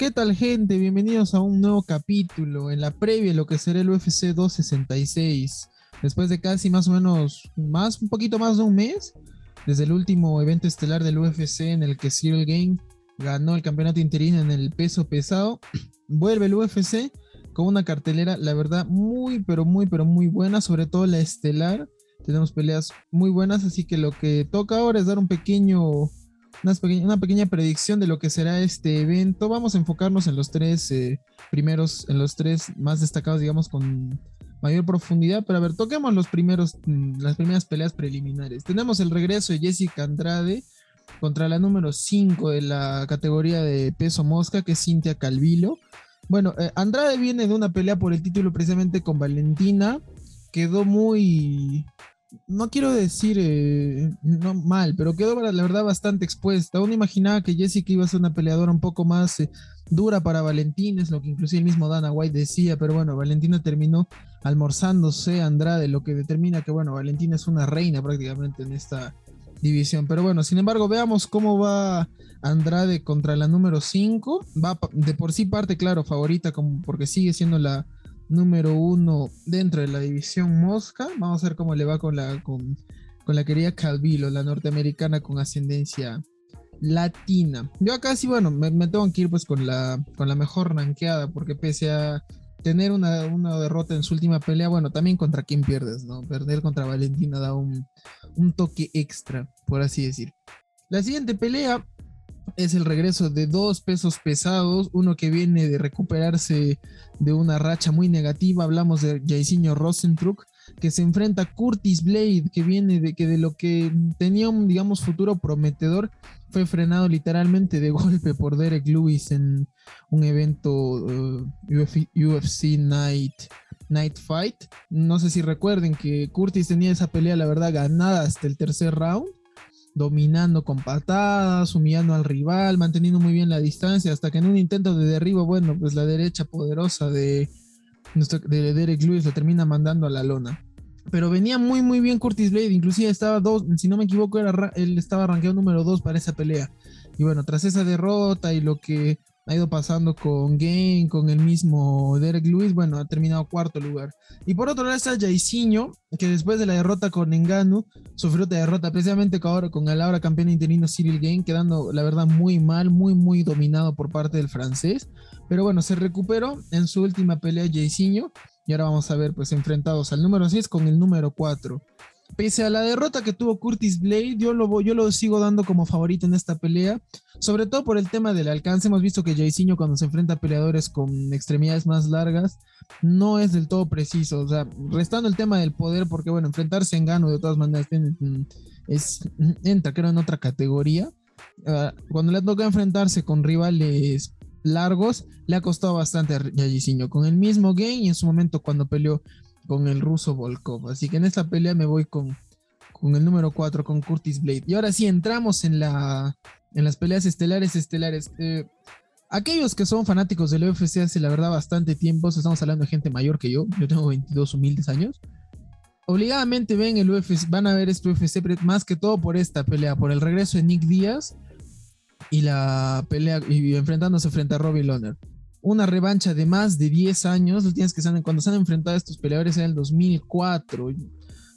¿Qué tal gente? Bienvenidos a un nuevo capítulo en la previa lo que será el UFC 266. Después de casi más o menos, más, un poquito más de un mes, desde el último evento estelar del UFC en el que Cyril Game ganó el campeonato interino en el peso pesado, vuelve el UFC con una cartelera, la verdad, muy, pero muy, pero muy buena, sobre todo la estelar. Tenemos peleas muy buenas, así que lo que toca ahora es dar un pequeño una pequeña, predicción de lo que será este evento. Vamos a enfocarnos en los tres eh, primeros, en los tres más destacados, digamos, con mayor profundidad. Pero a ver, toquemos los primeros, mm, las primeras peleas preliminares. Tenemos el regreso de Jessica Andrade contra la número 5 de la categoría de peso mosca, que es Cintia Calvillo. Bueno, eh, Andrade viene de una pelea por el título precisamente con Valentina. Quedó muy, no quiero decir eh, no mal, pero quedó la verdad bastante expuesta. Uno imaginaba que Jessica iba a ser una peleadora un poco más eh, dura para Valentina, es lo que inclusive el mismo Dana White decía, pero bueno, Valentina terminó almorzándose Andrade, lo que determina que bueno, Valentina es una reina prácticamente en esta división. Pero bueno, sin embargo, veamos cómo va Andrade contra la número 5. Va de por sí parte, claro, favorita, como porque sigue siendo la número uno dentro de la división Mosca. Vamos a ver cómo le va con la, con, la querida Calvillo, la norteamericana con ascendencia latina. Yo acá sí, bueno, me, tengo que ir pues con la, con la mejor ranqueada, porque pese a tener una, una, derrota en su última pelea, bueno, también contra quién pierdes, ¿no? Perder contra Valentina da un, un toque extra, por así decir. La siguiente pelea es el regreso de dos pesos pesados, uno que viene de recuperarse de una racha muy negativa, hablamos de Jairzinho Rosentruck, que se enfrenta a Curtis Blade, que viene de que de lo que tenía un, digamos, futuro prometedor, fue frenado literalmente de golpe por Derek Lewis en un evento uh, UFC Night, Night Fight. No sé si recuerden que Curtis tenía esa pelea, la verdad, ganada hasta el tercer round dominando con patadas, humillando al rival, manteniendo muy bien la distancia, hasta que en un intento de derribo, bueno, pues la derecha poderosa de, de Derek Lewis lo termina mandando a la lona. Pero venía muy muy bien Curtis Blade, inclusive estaba dos, si no me equivoco, era, él estaba rankeado número dos para esa pelea. Y bueno, tras esa derrota y lo que ha ido pasando con Game, con el mismo Derek Lewis, bueno, ha terminado cuarto lugar. Y por otro lado está Jairzinho, que después de la derrota con Enganu, sufrió otra derrota precisamente ahora con el ahora campeón interino Cyril Game, quedando la verdad muy mal, muy muy dominado por parte del francés. Pero bueno, se recuperó en su última pelea Jairzinho y ahora vamos a ver pues enfrentados al número 6 con el número 4. Pese a la derrota que tuvo Curtis Blade, yo lo, yo lo sigo dando como favorito en esta pelea, sobre todo por el tema del alcance. Hemos visto que Jairzinho cuando se enfrenta a peleadores con extremidades más largas no es del todo preciso. O sea, restando el tema del poder, porque bueno, enfrentarse en Gano de todas maneras es, entra creo en otra categoría. Ah, cuando le toca enfrentarse con rivales largos, le ha costado bastante a. Con el mismo game y en su momento cuando peleó con el ruso Volkov. Así que en esta pelea me voy con, con el número 4, con Curtis Blade. Y ahora sí, entramos en, la, en las peleas estelares, estelares. Eh, aquellos que son fanáticos del UFC hace la verdad bastante tiempo, estamos hablando de gente mayor que yo, yo tengo 22 humildes años. Obligadamente ven el UFC, van a ver este UFC más que todo por esta pelea, por el regreso de Nick Díaz y la pelea y enfrentándose frente a Robbie Loner una revancha de más de 10 años. Tienes que saber, cuando se han enfrentado a estos peleadores en el 2004.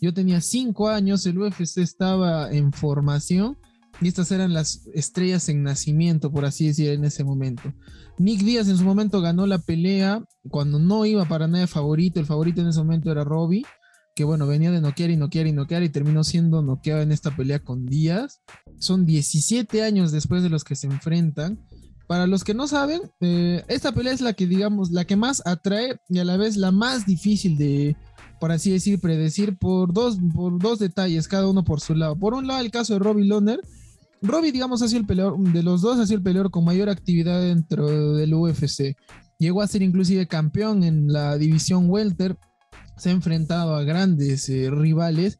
Yo tenía 5 años, el UFC estaba en formación y estas eran las estrellas en nacimiento, por así decir, en ese momento. Nick Díaz en su momento ganó la pelea cuando no iba para nada favorito. El favorito en ese momento era Robbie, que bueno, venía de noquear y noquear y noquear y terminó siendo noqueado en esta pelea con Díaz. Son 17 años después de los que se enfrentan. Para los que no saben, eh, esta pelea es la que, digamos, la que más atrae y a la vez la más difícil de, por así decir, predecir por dos, por dos detalles, cada uno por su lado. Por un lado, el caso de Robbie Loner. Robbie, digamos, ha sido el peleador, de los dos ha sido el peleador con mayor actividad dentro del UFC. Llegó a ser inclusive campeón en la división welter. Se ha enfrentado a grandes eh, rivales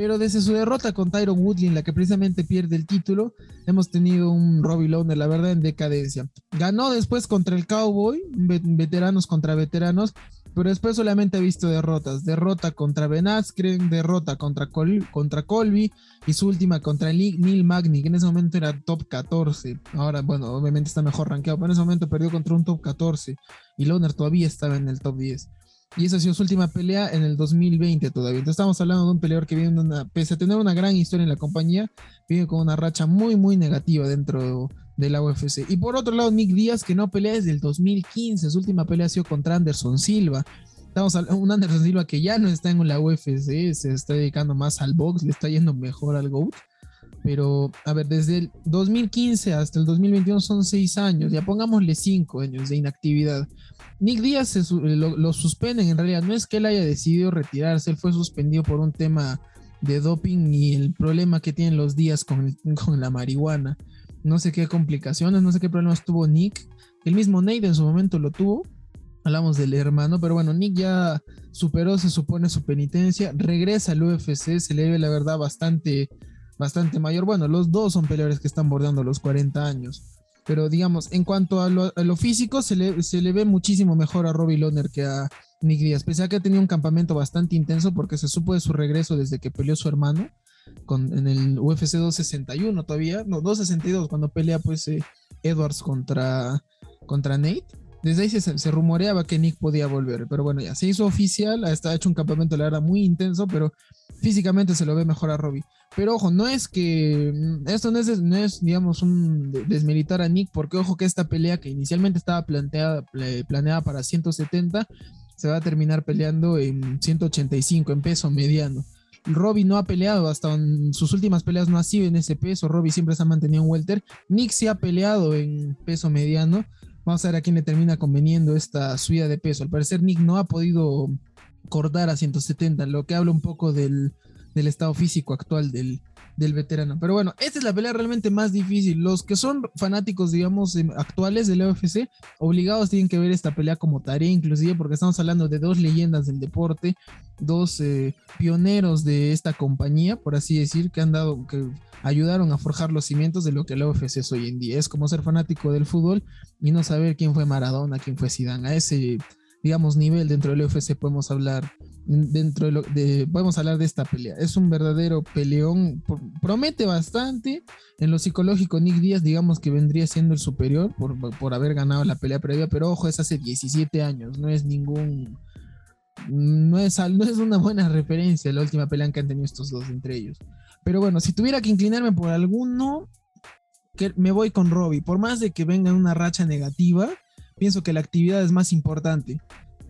pero desde su derrota con Tyron Woodley, en la que precisamente pierde el título, hemos tenido un Robbie Lawler, la verdad, en decadencia. Ganó después contra el Cowboy, veteranos contra veteranos, pero después solamente ha visto derrotas. Derrota contra Ben Askren, derrota contra, contra Colby y su última contra Neil Magny, que en ese momento era top 14. Ahora, bueno, obviamente está mejor rankeado, pero en ese momento perdió contra un top 14 y Loner todavía estaba en el top 10. Y esa ha sido su última pelea en el 2020 todavía. Entonces estamos hablando de un peleador que viene pese a tener una gran historia en la compañía, viene con una racha muy, muy negativa dentro de la UFC. Y por otro lado, Nick Díaz, que no pelea desde el 2015. Su última pelea ha sido contra Anderson Silva. Estamos hablando un Anderson Silva que ya no está en la UFC, se está dedicando más al box, le está yendo mejor al GOAT. Pero, a ver, desde el 2015 hasta el 2021 son seis años, ya pongámosle cinco años de inactividad. Nick Díaz lo, suspenden, en realidad no es que él haya decidido retirarse, él fue suspendido por un tema de doping y el problema que tienen los días con, con la marihuana. No sé qué complicaciones, no sé qué problemas tuvo Nick. El mismo Nate en su momento lo tuvo. Hablamos del hermano, pero bueno, Nick ya superó, se supone, su penitencia. Regresa al UFC, se le ve la verdad bastante, bastante mayor. Bueno, los dos son peleadores que están bordeando los 40 años. Pero digamos, en cuanto a lo, físico, se le, se le, ve muchísimo mejor a Robbie Loner que a Nick Díaz. Pese a que ha tenido un campamento bastante intenso porque se supo de su regreso desde que peleó su hermano en el UFC 261 todavía, no, 262, cuando pelea pues eh, Edwards contra, contra Nate. Desde ahí se, rumoreaba que Nick podía volver, pero bueno, ya se hizo oficial, ha hecho un campamento, la verdad, muy intenso, pero físicamente se lo ve mejor a Robbie. Pero ojo, no es que. Mm, esto no es, no es, digamos, un desmilitar a Nick, porque ojo que esta pelea que inicialmente estaba planeada para 170, se va a terminar peleando en 185, en peso mediano. Robbie no ha peleado, hasta en sus últimas peleas no ha sido en ese peso. Robbie siempre se ha mantenido en welter. Nick se ha peleado en peso mediano. Vamos a ver a quién le termina conveniendo esta subida de peso. Al parecer, Nick no ha podido cortar a 170, lo que habla un poco del, del estado físico actual del, del veterano. Pero bueno, esta es la pelea realmente más difícil. Los que son fanáticos, digamos, actuales del UFC, obligados tienen que ver esta pelea como tarea, inclusive porque estamos hablando de dos leyendas del deporte, dos eh, pioneros de esta compañía, por así decir, que han dado, que ayudaron a forjar los cimientos de lo que el UFC es hoy en día. Es como ser fanático del fútbol y no saber quién fue Maradona, quién fue Zidane. A ese digamos, nivel dentro del UFC podemos hablar dentro de, lo, de podemos hablar de esta pelea. Es un verdadero peleón, promete bastante. En lo psicológico, Nick Díaz, digamos que vendría siendo el superior por, por haber ganado la pelea previa, pero ojo, es hace 17 años, no es ningún. No es, no es una buena referencia la última pelea que han tenido estos dos entre ellos. Pero bueno, si tuviera que inclinarme por alguno, que me voy con Robbie. Por más de que venga una racha negativa, pienso que la actividad es más importante.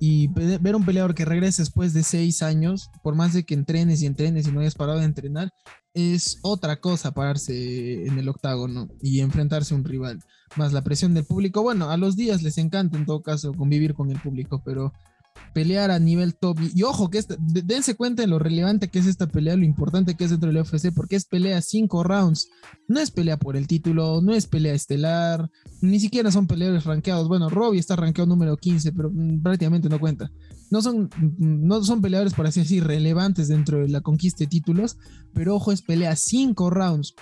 Y ver un peleador que regrese después de seis años, por más de que entrenes y entrenes y no hayas parado de entrenar, es otra cosa pararse en el octágono y enfrentarse a un rival. Más la presión del público. Bueno, a los días les encanta en todo caso convivir con el público, pero pelear a nivel top. Y, ojo, que dense cuenta de lo relevante que es esta pelea, lo importante que es dentro del UFC, porque es pelea cinco rounds. No es pelea por el título, no es pelea estelar, ni siquiera son peleadores rankeados. Bueno, Robbie está rankeado número 15, pero mm, prácticamente no cuenta. No son, mm, no son peleadores, por así relevantes dentro de la conquista de títulos, pero ojo, es pelea cinco rounds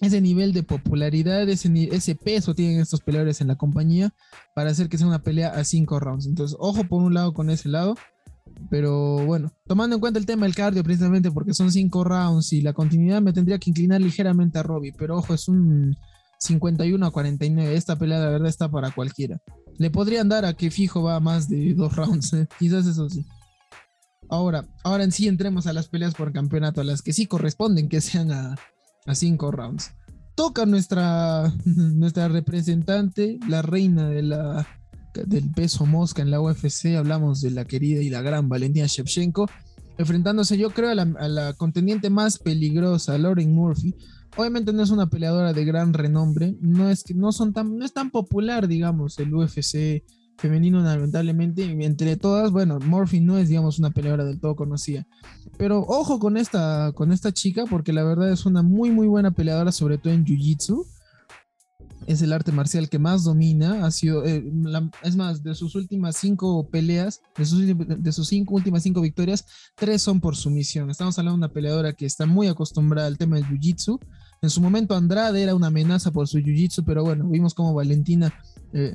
ese nivel de popularidad, ese, ese peso tienen estos peleadores en la compañía para hacer que sea una pelea a cinco rounds. Entonces, ojo por un lado con ese lado. Pero bueno, tomando en cuenta el tema del cardio, precisamente porque son cinco rounds y la continuidad, me tendría que inclinar ligeramente a Robbie. Pero ojo, es un 51 a 49. Esta pelea, la verdad, está para cualquiera. Le podrían dar a que fijo va más de dos rounds. ¿eh? Quizás eso sí. Ahora, ahora en sí entremos a las peleas por campeonato, a las que sí corresponden que sean a, a cinco rounds. Toca nuestra, nuestra representante, la reina de la, del peso mosca en la UFC. Hablamos de la querida y la gran Valentina Shevchenko, enfrentándose, yo creo, a la, contendiente más peligrosa, Lauren Murphy. Obviamente no es una peleadora de gran renombre, no es no son tan, no es tan popular, digamos, el UFC femenino lamentablemente. Entre todas, bueno, Murphy no es, digamos, una peleadora del todo conocida. Pero ojo con esta, con esta chica, porque la verdad es una muy, muy buena peleadora, sobre todo en Jiu-Jitsu. Es el arte marcial que más domina. Ha sido, eh, es más, de sus últimas cinco peleas, de sus, de sus cinco, últimas cinco victorias, tres son por sumisión. Estamos hablando de una peleadora que está muy acostumbrada al tema del Jiu-Jitsu. En su momento Andrade era una amenaza por su Jiu-Jitsu, pero bueno, vimos como Valentina... Eh,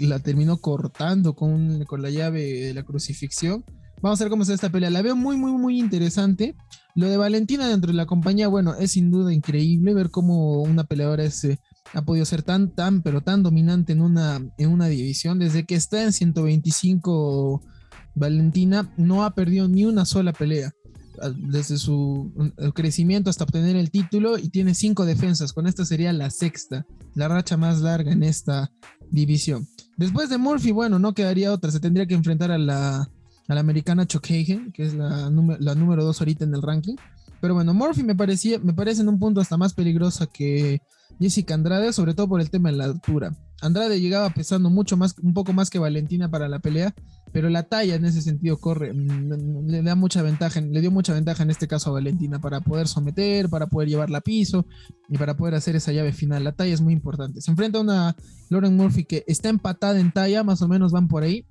la terminó cortando con, con la llave de la crucifixión. Vamos a ver cómo está esta pelea. La veo muy, muy, muy interesante. Lo de Valentina dentro de la compañía, bueno, es sin duda increíble ver cómo una peleadora eh, ha podido ser tan, tan, pero tan dominante en una, en una división. Desde que está en 125, Valentina no ha perdido ni una sola pelea desde su crecimiento hasta obtener el título y tiene cinco defensas. Con esta sería la sexta, la racha más larga en esta división. Después de Murphy, bueno, no quedaría otra, se tendría que enfrentar a la, americana Chokhagen, que es la, la número dos ahorita en el ranking. Pero bueno, Murphy me, parecía, me parece en un punto hasta más peligrosa que Jessica Andrade, sobre todo por el tema de la altura. Andrade llegaba pesando mucho más, un poco más que Valentina para la pelea, pero la talla en ese sentido corre, mm, le da mucha ventaja, le dio mucha ventaja en este caso a Valentina para poder someter, para poder llevarla a piso y para poder hacer esa llave final. La talla es muy importante. Se enfrenta a una Lauren Murphy que está empatada en talla, más o menos van por ahí,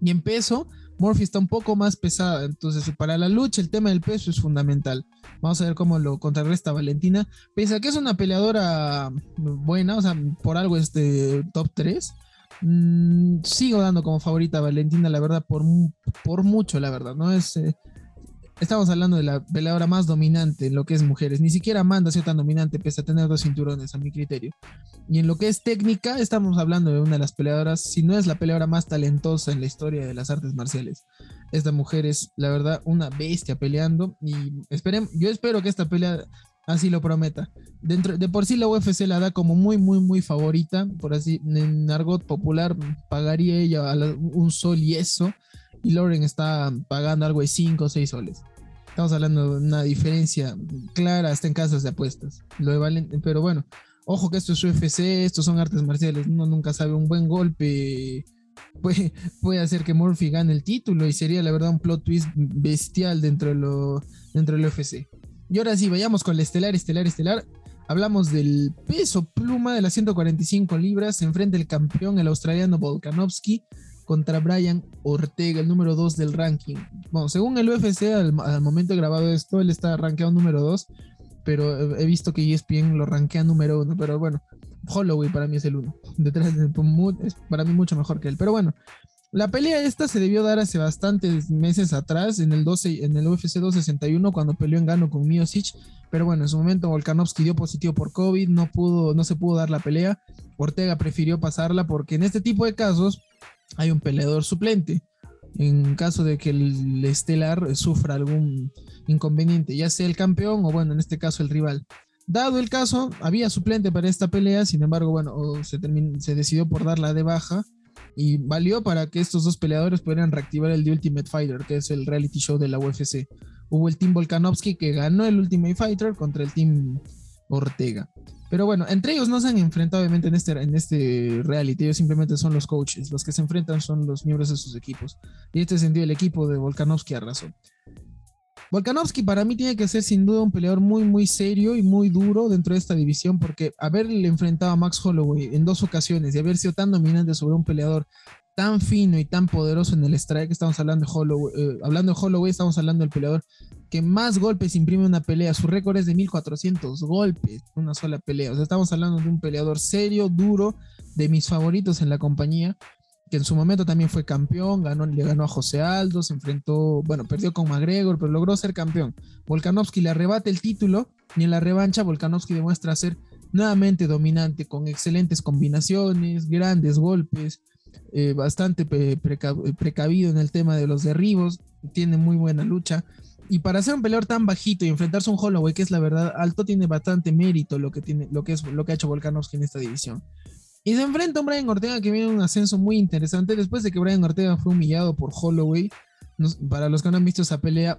y en peso Murphy está un poco más pesada, entonces para la lucha el tema del peso es fundamental. Vamos a ver cómo lo contrarresta Valentina. Pese a que es una peleadora buena, o sea, por algo es de top 3. Mm, sigo dando como favorita a Valentina, la verdad, por, por mucho, la verdad. No es, eh, Estamos hablando de la peleadora más dominante en lo que es mujeres. Ni siquiera Amanda ha sido tan dominante pese a tener dos cinturones, a mi criterio. Y en lo que es técnica, estamos hablando de una de las peleadoras, si no es la peleadora más talentosa en la historia de las artes marciales. Esta mujer es, la verdad, una bestia peleando. Y esperen, yo espero que esta pelea así lo prometa. Dentro, de por sí la UFC la da como muy, muy, muy favorita. Por así, en argot popular, pagaría ella un sol y eso. Y Lauren está pagando algo de 5 o 6 soles. Estamos hablando de una diferencia clara hasta en casas de apuestas. Lo pero bueno, ojo que esto es UFC, estos son artes marciales. Uno nunca sabe, un buen golpe puede, puede hacer que Murphy gane el título y sería la verdad un plot twist bestial dentro, de lo, dentro del UFC. Y ahora sí, vayamos con el estelar, estelar, estelar. Hablamos del peso pluma de las 145 libras. Se enfrenta el campeón, el australiano Volkanovski, contra Brian Ortega, el número 2 del ranking. Bueno, según el UFC, al, momento de grabado esto, él está rankeado número 2, pero he visto que ESPN lo rankea número 1, pero bueno, Holloway para mí es el 1. Detrás de, es para mí mucho mejor que él, pero bueno. La pelea esta se debió dar hace bastantes meses atrás, en el, 12, en el UFC 261, cuando peleó en gano con Miocic. Pero bueno, en su momento Volkanovski dio positivo por COVID, no, pudo, no se pudo dar la pelea. Ortega prefirió pasarla porque en este tipo de casos hay un peleador suplente. En caso de que el estelar sufra algún inconveniente, ya sea el campeón o bueno, en este caso el rival. Dado el caso, había suplente para esta pelea, sin embargo, bueno, se, se decidió por darla de baja y valió para que estos dos peleadores pudieran reactivar el The Ultimate Fighter, que es el reality show de la UFC. Hubo el Team Volkanovski que ganó el Ultimate Fighter contra el Team Ortega. Pero bueno, entre ellos no se han enfrentado obviamente en este, en este reality, ellos simplemente son los coaches, los que se enfrentan son los miembros de sus equipos. Y en este sentido el equipo de Volkanovski arrasó. Volkanovski para mí tiene que ser sin duda un peleador muy muy serio y muy duro dentro de esta división porque haberle enfrentado a Max Holloway en dos ocasiones y haber sido tan dominante sobre un peleador tan fino y tan poderoso en el strike, estamos hablando de Holloway, eh, hablando de Holloway, estamos hablando del peleador que más golpes imprime una pelea, su récord es de 1400 golpes, una sola pelea, o sea, estamos hablando de un peleador serio, duro, de mis favoritos en la compañía, que en su momento también fue campeón, ganó, le ganó a José Aldo, se enfrentó, bueno, perdió con McGregor, pero logró ser campeón. Volkanovski le arrebata el título y en la revancha Volkanovski demuestra ser nuevamente dominante, con excelentes combinaciones, grandes golpes, eh, bastante precavido en el tema de los derribos, tiene muy buena lucha. Y para ser un peleador tan bajito y enfrentarse a un Holloway, que es la verdad alto, tiene bastante mérito lo que, tiene, lo que, es, lo que ha hecho Volkanovski en esta división. Y se enfrenta a un Brian Ortega que viene un ascenso muy interesante después de que Brian Ortega fue humillado por Holloway. para los que no han visto esa pelea,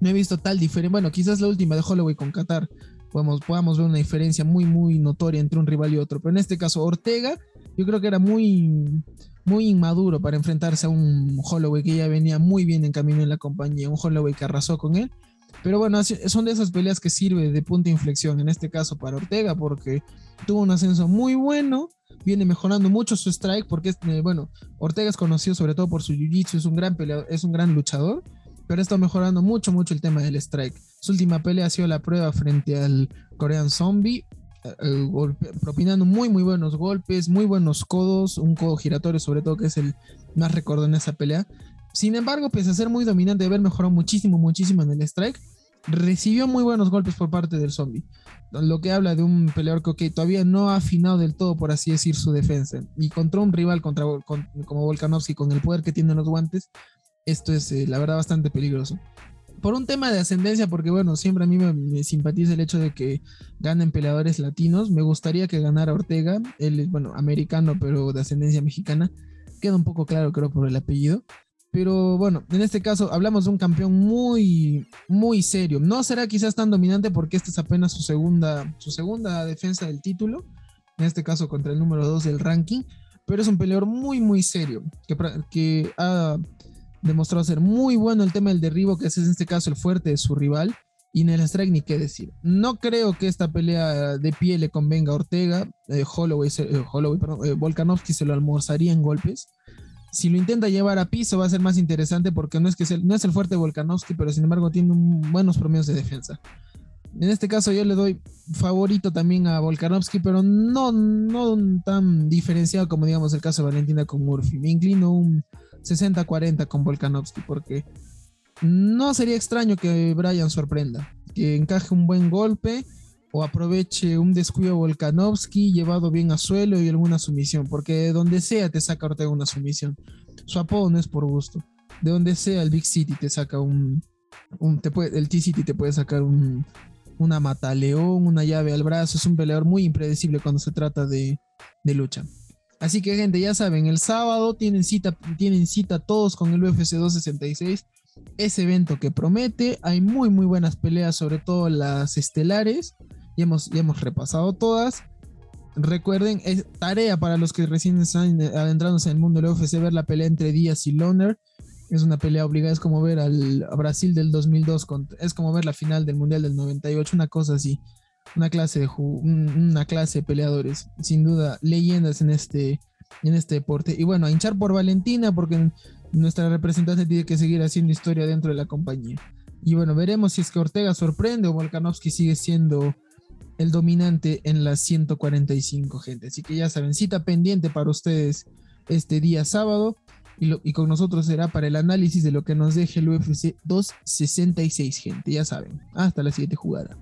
no he visto tal diferencia. Bueno, quizás la última de Holloway con Qatar. Podemos, podamos ver una diferencia muy, muy notoria entre un rival y otro. Pero en este caso, Ortega, yo creo que era muy, muy inmaduro para enfrentarse a un Holloway que ya venía muy bien en camino en la compañía, un Holloway que arrasó con él. Pero bueno, son de esas peleas que sirve de punto de inflexión, en este caso para Ortega, porque tuvo un ascenso muy bueno, viene mejorando mucho su strike, porque eh, bueno, Ortega es conocido sobre todo por su jiu-jitsu, es un gran peleador, es un gran luchador, pero está mejorando mucho, mucho el tema del strike. Su última pelea ha sido la prueba frente al Korean Zombie, propinando muy, muy buenos golpes, muy buenos codos, un codo giratorio sobre todo que es el más recordado en esa pelea. Sin embargo, pese a ser muy dominante, haber mejorado muchísimo, muchísimo en el strike, recibió muy buenos golpes por parte del zombie. Lo que habla de un peleador que todavía no ha afinado del todo, por así decir, su defensa. Y contra un rival como Volkanovski, con el poder que tiene los guantes, esto es eh, la verdad bastante peligroso. Por un tema de ascendencia, porque bueno, siempre a mí me, simpatiza el hecho de que ganen peleadores latinos. Me gustaría que ganara Ortega, él es, bueno, americano, pero de ascendencia mexicana. Queda un poco claro, creo, por el apellido. Pero bueno, en este caso hablamos de un campeón muy, muy serio. No será quizás tan dominante porque esta es apenas su segunda, su segunda defensa del título. En este caso contra el número 2 del ranking. Pero es un peleador muy, muy serio. Que ha demostrado ser muy bueno el tema del derribo, que es en este caso el fuerte de su rival. Y en el strike ni qué decir. No creo que esta pelea de pie le convenga a Ortega. Eh, Holloway, eh, eh, Volkanovski se lo almorzaría en golpes si lo intenta llevar a piso va a ser más interesante porque no es, que no es el fuerte Volkanovski, pero sin embargo tiene buenos promedios de defensa. En este caso yo le doy favorito también a Volkanovski, pero no, no tan diferenciado como digamos el caso de Valentina con Murphy. Me inclino un 60-40 con Volkanovski porque no sería extraño que Brian sorprenda, que encaje un buen golpe o aproveche un descuido Volkanovski llevado bien a suelo y alguna sumisión, porque donde sea te saca Ortega una sumisión. Su apodo no es por gusto. De donde sea el Big City te saca un, el T-City te puede sacar un, una mataleón, una llave al brazo. Es un peleador muy impredecible cuando se trata de, de lucha. Así que gente, ya saben, el sábado tienen cita, tienen cita todos con el UFC 266. Ese evento que promete, hay muy muy buenas peleas, sobre todo las estelares. Ya hemos, hemos repasado todas. Recuerden, es tarea para los que recién están adentrándose en el mundo del UFC ver la pelea entre Díaz y Loner. Es una pelea obligada, es como ver al Brasil del 2002, es como ver la final del Mundial del 98, una cosa así. Una clase de, una clase peleadores, sin duda, leyendas en este, en este deporte. Y bueno, a hinchar por Valentina, porque nuestra representante tiene que seguir haciendo historia dentro de la compañía. Y bueno, veremos si es que Ortega sorprende o Volkanovski sigue siendo el dominante en las 145, gente. Así que ya saben, cita pendiente para ustedes este día sábado. Y, y, con nosotros será para el análisis de lo que nos deje el UFC 266, gente. Ya saben. Hasta la siguiente jugada.